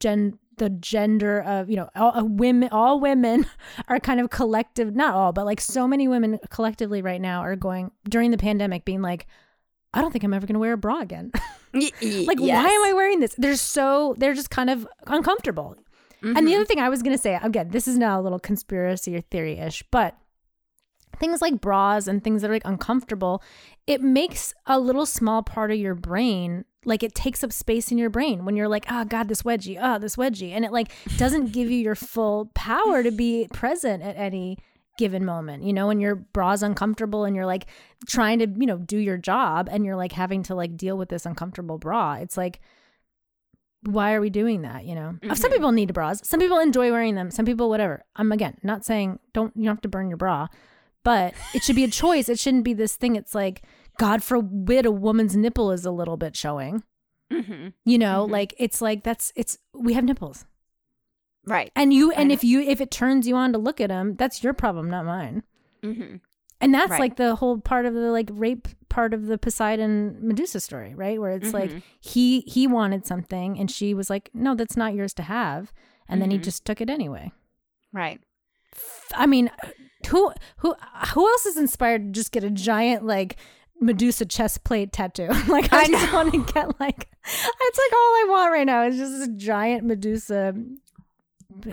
gen the gender of you know all uh, women all women are kind of collective not all but like so many women collectively right now are going during the pandemic being like I don't think I'm ever going to wear a bra again. Like why am I wearing this? They're so they're just kind of uncomfortable. And Mm-hmm. the other thing I was going to say, again, this is now a little conspiracy or theory ish, but things like bras and things that are like uncomfortable, it makes a little small part of your brain like it takes up space in your brain when you're like, oh God, this wedgie, oh, this wedgie. And it like doesn't give you your full power to be present at any given moment. You know, when your bra's uncomfortable and you're like trying to, you know, do your job and you're like having to like deal with this uncomfortable bra. It's like, why are we doing that? You know, oh, some mm-hmm. people need bras. Some people enjoy wearing them. Some people, whatever. I'm again not saying don't you don't have to burn your bra, but it should be a choice. It shouldn't be this thing. It's like God forbid a woman's nipple is a little bit showing. Mm-hmm. You know, like it's like that's it's we have nipples, Right. and you and if you if it turns you on to look at them, that's your problem, not mine. Mm-hmm. And that's Right. like the whole part of the like rape part of the Poseidon Medusa story, right? Where it's like he he wanted something and she was like, "No, that's not yours to have." And then he just took it anyway. Right. I mean, Who who who else is inspired to just get a giant like Medusa chest plate tattoo? like I, I just want to get like it's like all I want right now is just a giant Medusa.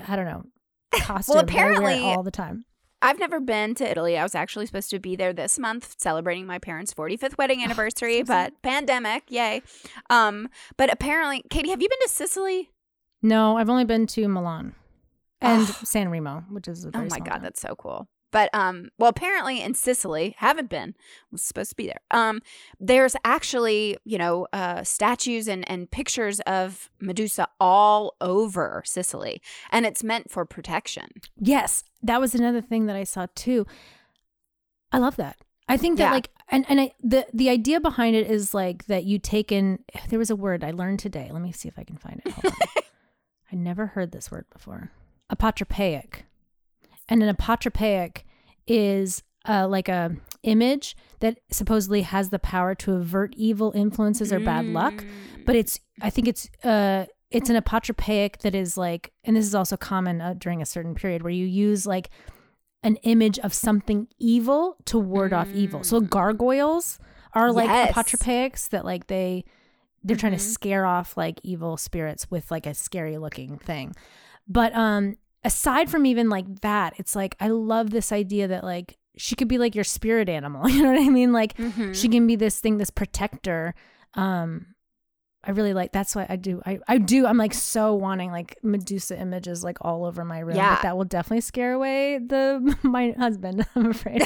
I don't know costume. wear apparently- all the time. I've never been to Italy. I was actually supposed to be there this month celebrating my parents' 45th wedding anniversary, but pandemic, yay. Um, but apparently, Katie, have you been to Sicily? No, I've only been to Milan and San Remo, which is a Oh my god, town. that's so cool. But um, well, apparently in Sicily, haven't been, was supposed to be there. Um, there's actually you know uh, statues and and pictures of Medusa all over Sicily, and it's meant for protection. Yes, that was another thing that I saw too. I love that. I think that Yeah. like and and I, the the idea behind it is like that you take in there was a word I learned today. Let me see if I can find it. I never heard this word before. Apotropaic. And an apotropaic is uh, like a image that supposedly has the power to avert evil influences or bad luck Mm. but it's i think it's uh it's an apotropaic that is like and this is also common uh, during a certain period where you use like an image of something evil to ward off evil so gargoyles are like Yes. apotropaics that like they they're trying to Mhm. scare off like evil spirits with like a scary looking thing but um aside from even like that it's like i love this idea that like she could be like your spirit animal you know what i mean like Mhm. she can be this thing this protector um i really like that's why i do i, I do i'm like so wanting like medusa images like all over my room Yeah. but that will definitely scare away the my husband i'm afraid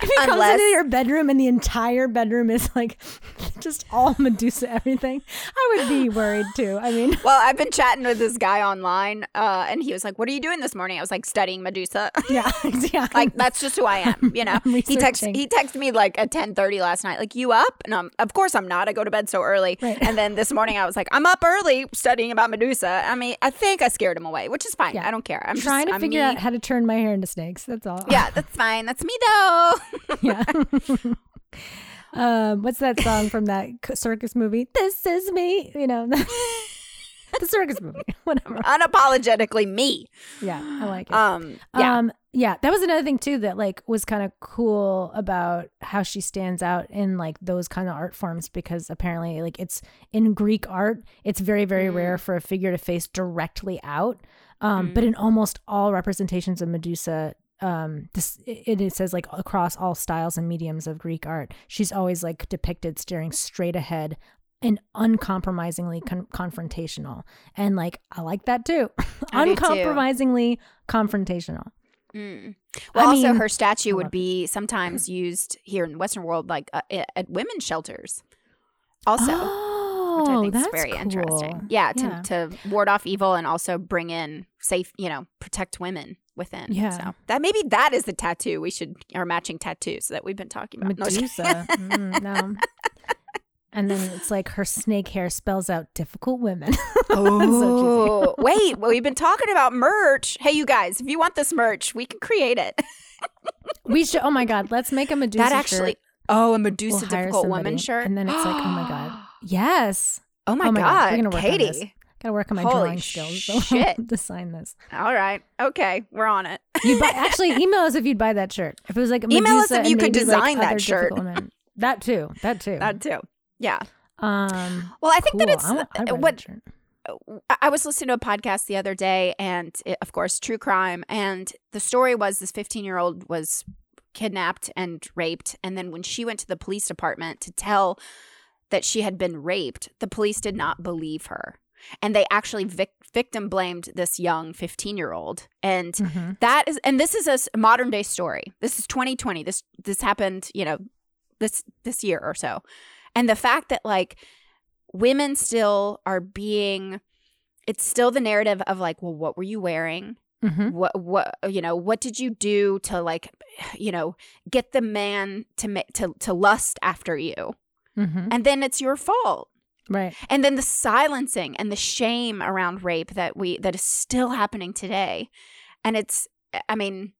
if he comes into your bedroom and the entire bedroom is like just all medusa everything i would be worried too i mean Well, I've been chatting with this guy online, uh, and he was like, "What are you doing this morning?" I was like, "Studying Medusa." yeah yeah like that's just who I am, you know. He texted he texted me like at ten thirty last night, like you up? And I'm of course I'm not. I go to bed so early. Right. And then this morning I was like, I'm up early studying about Medusa. I mean, I think I scared him away, which is fine. Yeah. I don't care. I'm trying just, to I'm figure me. out how to turn my hair into snakes that's all Yeah, that's fine. That's me though. yeah. um, what's that song from that circus movie? This is me. You know, the circus movie. Whatever. Unapologetically me. Yeah, I like it. Um, yeah. Um, yeah, that was another thing too that like was kind of cool about how she stands out in like those kind of art forms because apparently like it's in Greek art, it's very very Mm. rare for a figure to face directly out. Um, but in almost all representations of Medusa, um, this it, it says like across all styles and mediums of Greek art, she's always like depicted staring straight ahead and uncompromisingly con- confrontational. And like I like that too, do too. uncompromisingly confrontational. Mm. Well, I also mean- her statue would be sometimes used here in the Western world, like uh, at women's shelters. Also, oh, which I think is that's very cool. interesting. Yeah, to, Yeah. to ward off evil and also bring in safe, you know, protect women within. Yeah. So that maybe that is the tattoo we should our matching tattoos that we've been talking about. Medusa. Mm, no. And then it's like her snake hair spells out difficult women. Oh, wait. Well, we've been talking about merch. Hey, you guys, if you want this merch, we can create it. we should. Oh my god, let's make a Medusa. that actually. shirt. Oh, a We'll Medusa hire difficult woman shirt. and then it's like, oh my god, yes. Oh my, Oh my God, god, we're gonna work on this. Katie. Gotta work on my Holy drawing skills shit. to sign this. All right. Okay, we're on it. You buy actually email us if you'd buy that shirt. If it was like Medusa Email us if you could maybe, like, design that shirt. That too. That too. that too. Yeah. um. Well, I think cool. that it's I uh, wear what. I- I was listening to a podcast the other day, and it, of course, true crime. And the story was this 15 year old was kidnapped and raped. And then when she went to the police department to tell that she had been raped, the police did not believe her. And they actually vic- victim blamed this young 15 year old. And Mhm. that is, and this is a modern day story. This is 2020. This this happened, you know, this this year or so. And the fact that like women still are being it's still the narrative of like well what were you wearing Mhm. what what you know what did you do to like you know get the man to ma- to to lust after you Mhm. and then it's your fault Right. and then the silencing and the shame around rape that we that is still happening today and it's i mean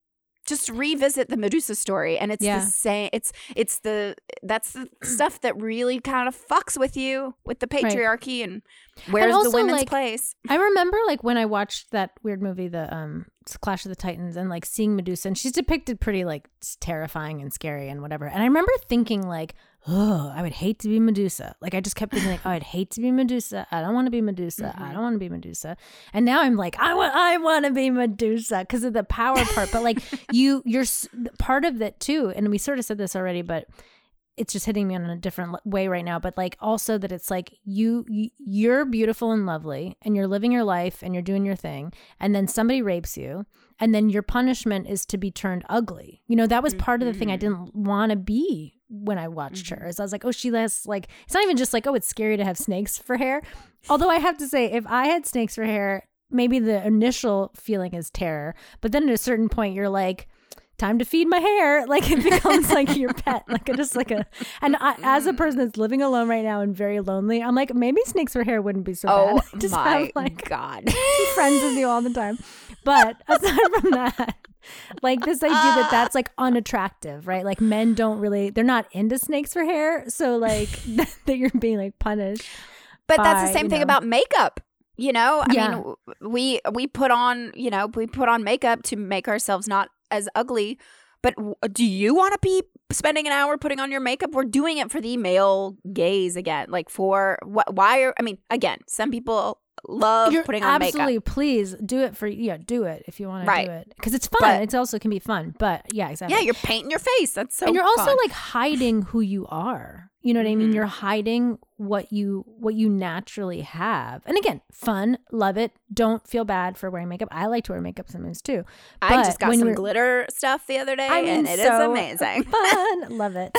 just revisit the Medusa story, and it's Yeah. the same. It's it's the that's the stuff that really kind of fucks with you with the patriarchy and where's also, the women's like, place. I remember like when I watched that weird movie, the um Clash of the Titans, and like seeing Medusa, and she's depicted pretty like terrifying and scary and whatever. And I remember thinking like, oh, I would hate to be Medusa. Like I just kept thinking like, oh, I'd hate to be Medusa. I don't want to be Medusa. I mm-hmm. don't want to be Medusa. And now I'm like, I want, I want to be Medusa because of the power part. But like you, you're part of that too. And we sort of said this already, but it's just hitting me on a different way right now but like also that it's like you, you you're beautiful and lovely and you're living your life and you're doing your thing and then somebody rapes you and then your punishment is to be turned ugly. You know that was part of the thing i mm-hmm. didn't want to be when i watched her mm-hmm. is i was like oh she has like it's not even just like oh it's scary to have snakes for hair although i have to say if i had snakes for hair maybe the initial feeling is terror but then at a certain point you're like time to feed my hair like it becomes like your pet like it just like a and I, as a person that's living alone right now and very lonely i'm like maybe snakes for hair wouldn't be so Oh bad just my have like god! friends with you all the time but aside from that like this idea that that's like unattractive right like men don't really they're not into snakes for hair so like that you're being like punished But that's the same thing know. about makeup. You know, I Yeah. mean, we we put on you know we put on makeup to make ourselves not as ugly. But do you want to be spending an hour putting on your makeup? We're doing it for the male gaze again. Like for what? Why are I mean? Again, some people love You're putting on makeup. absolutely makeup. please do it for yeah do it if you want to do it because it's fun it also can be fun but yeah exactly Yeah, you're painting your face. That's so. and you're also like hiding who you are you know what i mean? Mhm. you're hiding what you what you naturally have. And again fun love it. Don't feel bad for wearing makeup. I like to wear makeup sometimes too. I just got some glitter stuff the other day, I mean, and it is so amazing. fun. Love it.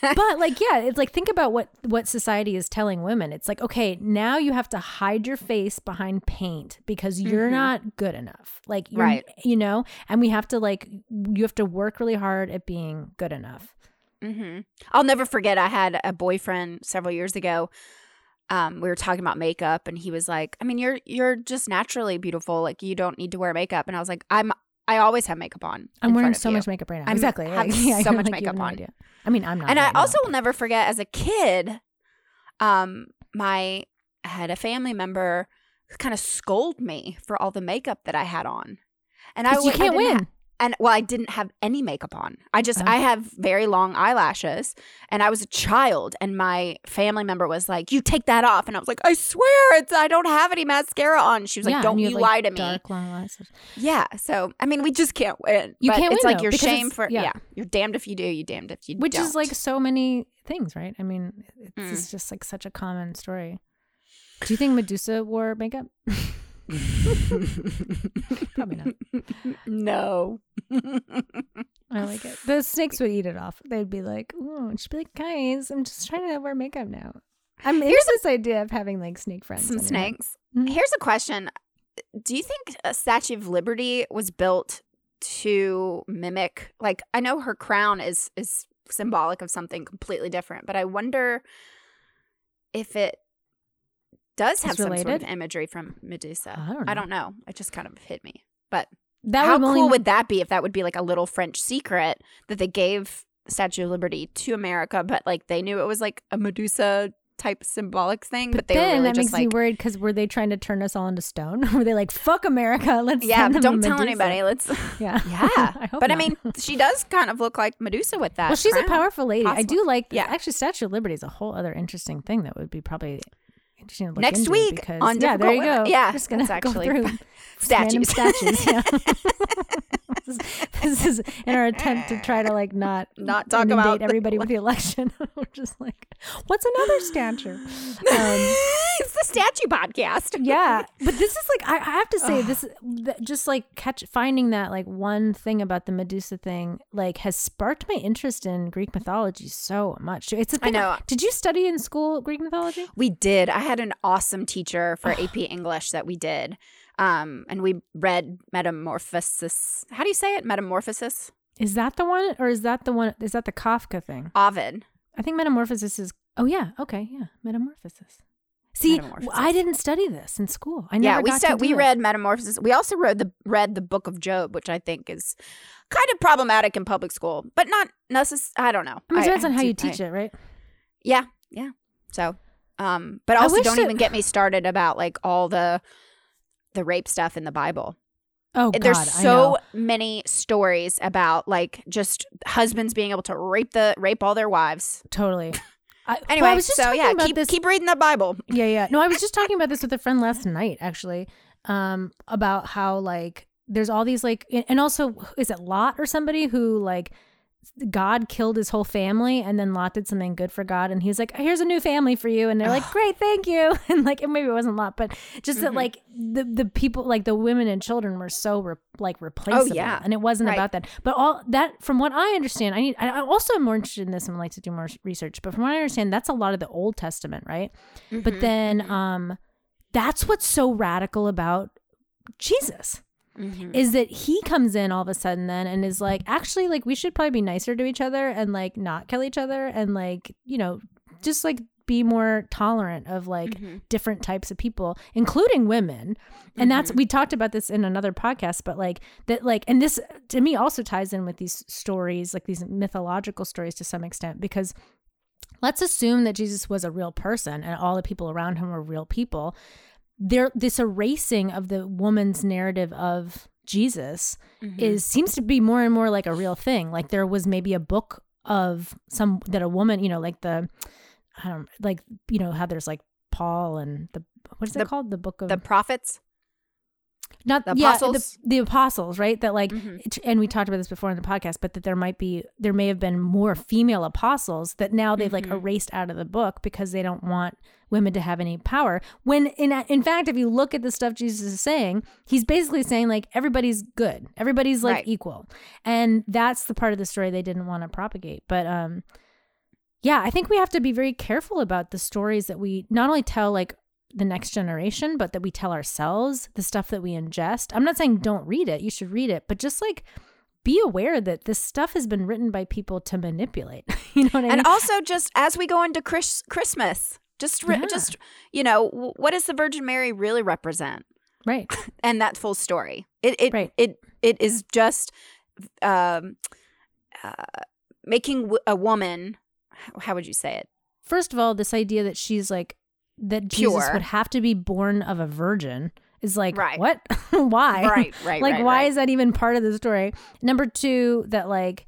But like yeah it's like think about what what society is telling women. It's like okay now you have to hide your face behind paint because you're Mhm. not good enough. Like Right. you know? And we have to like you have to work really hard at being good enough hmm I'll never forget. I had a boyfriend several years ago. Um, we were talking about makeup, and he was like, "I mean, you're you're just naturally beautiful. Like you don't need to wear makeup." And I was like, "I'm I always have makeup on. i'm wearing so you." much makeup right now I'm- exactly like, yeah, so much like, makeup no on. idea. i mean i'm not And I right now, also will never forget as a kid, um, my I had a family member kind of scold me for all the makeup that I had on, and I you can't ha- win and well, I didn't have any makeup on. I just Oh. I have very long eyelashes, and I was a child, and my family member was like, "You take that off," and I was like, "I swear, it's I don't have any mascara on." She was Yeah, like, "Don't you, like, lie to me." dark long lashes Yeah. So I mean, we just can't win. You But can't It's win, like though, you're shame for yeah. yeah. You're damned if you do. You damned if you which don't. Which is like so many things right i mean it's Mm. it's just like such a common story do you think medusa wore makeup Probably not. no. I like it. The snakes would eat it off. They'd be like, "Ooh," and she'd be like, "Guys, I'm just trying to wear makeup now." I'm into this idea of having like snake friends. Some snakes. Mhm. Here's a question: Do you think a Statue of Liberty was built to mimic? Like, I know her crown is is symbolic of something completely different, but I wonder if it does have some sort of imagery from Medusa. I don't I know. don't know. It just kind of hit me. But That how would cool only- would that be if that would be like a little French secret that they gave Statue of Liberty to America, but like they knew it was like a Medusa type symbolic thing, but, But they then really that just makes me worried because were they trying to turn us all into stone? were they like, "Fuck America, let's yeah, but don't tell anybody. Let's, Yeah, yeah. I but I mean, she does kind of look like Medusa with that. well, she's a powerful lady. I do like. Yeah. actually, Statue of Liberty is a whole other interesting thing that would be probably interesting to look Next week on yeah, there you go. Yeah, just gonna go actually through statues. statues. Yeah. this, is, this is in our attempt to try to like not Not talk about the everybody with the election. We're just like, what's another statue? Um, it's the statue podcast. yeah but this is like i, I have to say this th- just like catch finding that like one thing about the medusa thing like has sparked my interest in greek mythology so much it's a I thing know. did you study in school greek mythology We did. I had an awesome teacher for AP English that we did. Um, and we read Metamorphosis. How do you say it? Metamorphosis? is that the one or is that the one is that the kafka thing Ovid. i think metamorphosis is oh yeah okay yeah metamorphosis See, Metamorphosis. I didn't study this in school. I yeah, never we to do we it. read Metamorphosis. We also read the read the Book of Job, which I think is kind of problematic in public school, but not necessarily. I don't know. I mean, it depends on how do- you teach it, right? Yeah, yeah. So, um, but also don't even get me started about like all the the rape stuff in the Bible. Oh, God, There's so many stories about like just husbands being able to rape the rape all their wives. totally. I, well, Anyway, I was just so yeah, about keep this. keep reading the Bible. Yeah, yeah. No, I was just talking about this with a friend last night, actually, um, about how like there's all these like, and also is it Lot or somebody who like God killed his whole family, and then Lot did something good for God, and he's like, "Here's a new family for you," and they're like, "Great, thank you," and like maybe it wasn't Lot, but just that Mhm. like the the people, like the women and children, were so re- like replaceable, yeah. and it wasn't Right. about that. But all that, from what I understand, I need. I I also am more interested in this and would like to do more research. But from what I understand, that's a lot of the Old Testament, right? Mm-hmm. But then um that's what's so radical about Jesus Mhm. is that he comes in all of a sudden then and is like actually like we should probably be nicer to each other and like not kill each other and like you know just like be more tolerant of like Mhm. different types of people including women and that's Mm-hmm. we talked about this in another podcast but like that like and this to me also ties in with these stories like these mythological stories to some extent because let's assume that Jesus was a real person and all the people around him were real people. There, this erasing of the woman's narrative of Jesus Mhm. is seems to be more and more like a real thing. Like there was maybe a book of some that a woman, you know, like the, I don't like you know how there's like Paul and the what is it called the book of the prophets. Not the yeah, apostles? the, the apostles right that like Mhm. and we talked about this before in the podcast but that there might be there may have been more female apostles that now they've like Mhm. erased out of the book because they don't want women to have any power when in in fact if you look at the stuff Jesus is saying he's basically saying like everybody's good everybody's like Right. equal and that's the part of the story they didn't want to propagate but um yeah i think we have to be very careful about the stories that we not only tell like the next generation but that we tell ourselves the stuff that we ingest i'm not saying don't read it you should read it but just like be aware that this stuff has been written by people to manipulate you know what i mean And also, just as we go into Chris- Christmas, just re- Yeah. just you know, w- what does the Virgin Mary really represent? right And that full story. It it Right. it it is just um, uh, making w- a woman. How would you say it? first of all this idea that she's like that jesus would have to be born of a virgin is like Right. what? Why? Right, right, like right, why right. is that even part of the story? Number two that like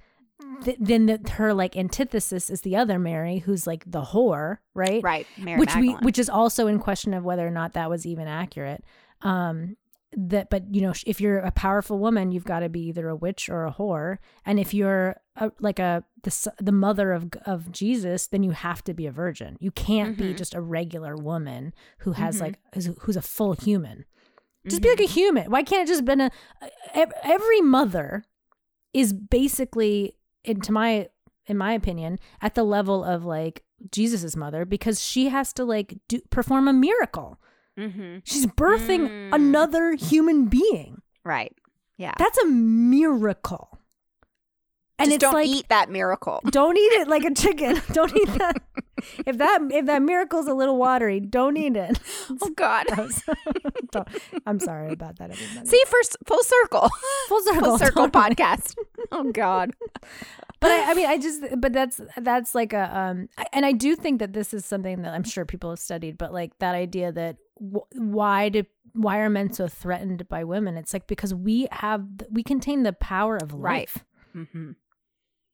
th- then the, her like antithesis is the other mary who's like the whore right? Right, Mary which we which is also in question of whether or not that was even accurate. Um that but you know if you're a powerful woman you've got to be either a witch or a whore and if you're a, like a the, the mother of of Jesus then you have to be a virgin you can't be Mhm. just a regular woman who has Mhm. like who's, who's a full human just Mm-hmm. be like a human why can't it just been a every mother is basically into my in my opinion at the level of like jesus's mother because she has to like do perform a miracle Mhm. she's birthing Mm. another human being right. Yeah. that's a miracle and Just it's don't like eat that miracle. don't eat it like a chicken don't eat that if that if that miracle's a little watery don't eat it Oh God. I'm sorry about that everybody See, first full circle, full circle full circle totally. podcast. Oh God. but I, I mean i just but that's that's like a um I- and i do think that this is something that i'm sure people have studied but like that idea that why do why are men so threatened by women it's like because we have we contain the power of Right. life Mm-hmm.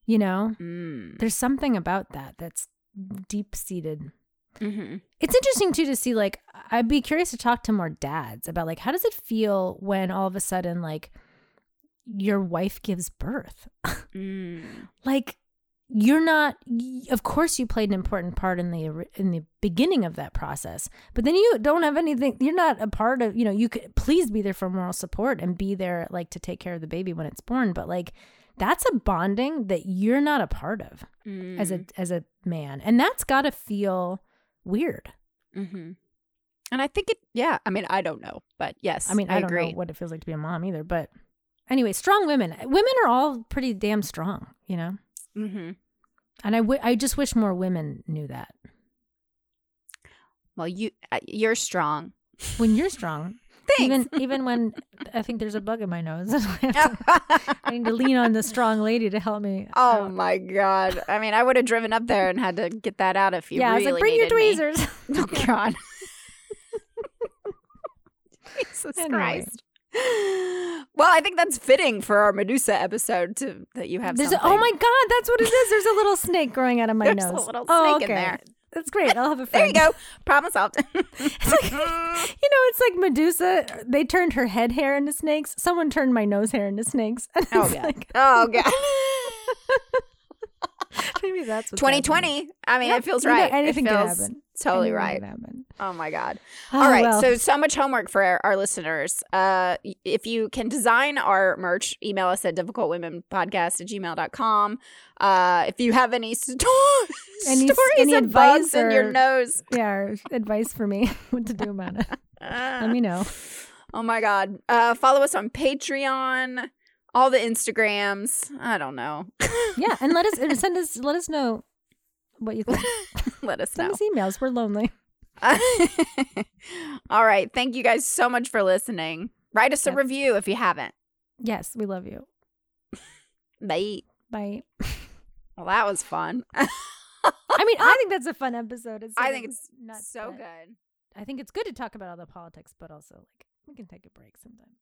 you know Mm. there's something about that that's deep seated Mm-hmm. it's interesting too to see like i'd be curious to talk to more dads about like how does it feel when all of a sudden like your wife gives birth Mm. like you're not of course you played an important part in the in the beginning of that process but then you don't have anything you're not a part of you know you could please be there for moral support and be there like to take care of the baby when it's born but like that's a bonding that you're not a part of as a as a man and that's got to feel weird Mm-hmm. And I think it. Yeah. I mean, I don't know, but yes. i mean i, don't agree. know what it feels like to be a mom either but anyway strong women women are all pretty damn strong you know Mm-hmm. And I I just wish more women knew that Well, you uh, you're strong. When you're strong, Thanks. even even when I think there's a bug in my nose, I, I need to lean on the strong lady to help me. oh out. my god! I mean, I would have driven up there and had to get that out if you yeah, I was like, bring your needed me." tweezers. Oh God. Jesus Anyway. Christ. Well, I think that's fitting for our Medusa episode to that you have. There's a, oh my god, that's what it is. There's a little snake growing out of my There's a nose. little oh, snake in okay. there. That's great. I'll have a There you go. Problem solved. It's like, you know, it's like Medusa. They turned her head hair into snakes. Someone turned my nose hair into snakes. Oh god. like, oh god. maybe that's what's happening. 2020. I mean, Yep, it feels know, right. anything it feels happen. Totally Anything right. could happen. Oh my god. Oh, All right. well. So so much homework for our, our listeners. Uh if you can design our merch, email us at difficultwomenpodcast at gmail.com. Uh if you have any sto- Any- stories any of bugs advice in your nose. yeah, advice for me what to do about it. Let me know. Oh my god. Uh follow us on Patreon, all the Instagrams. I don't know. Yeah, and let us and send us. Let us know what you think. Let us Send know. us emails. We're lonely. all right. Thank you guys so much for listening. Write us a review if you haven't. Yes, we love you. Bye. Bye. Well, that was fun. I mean, I think that's a fun episode. It's I think it's nuts, so good. I think it's good to talk about all the politics, but also like we can take a break sometimes.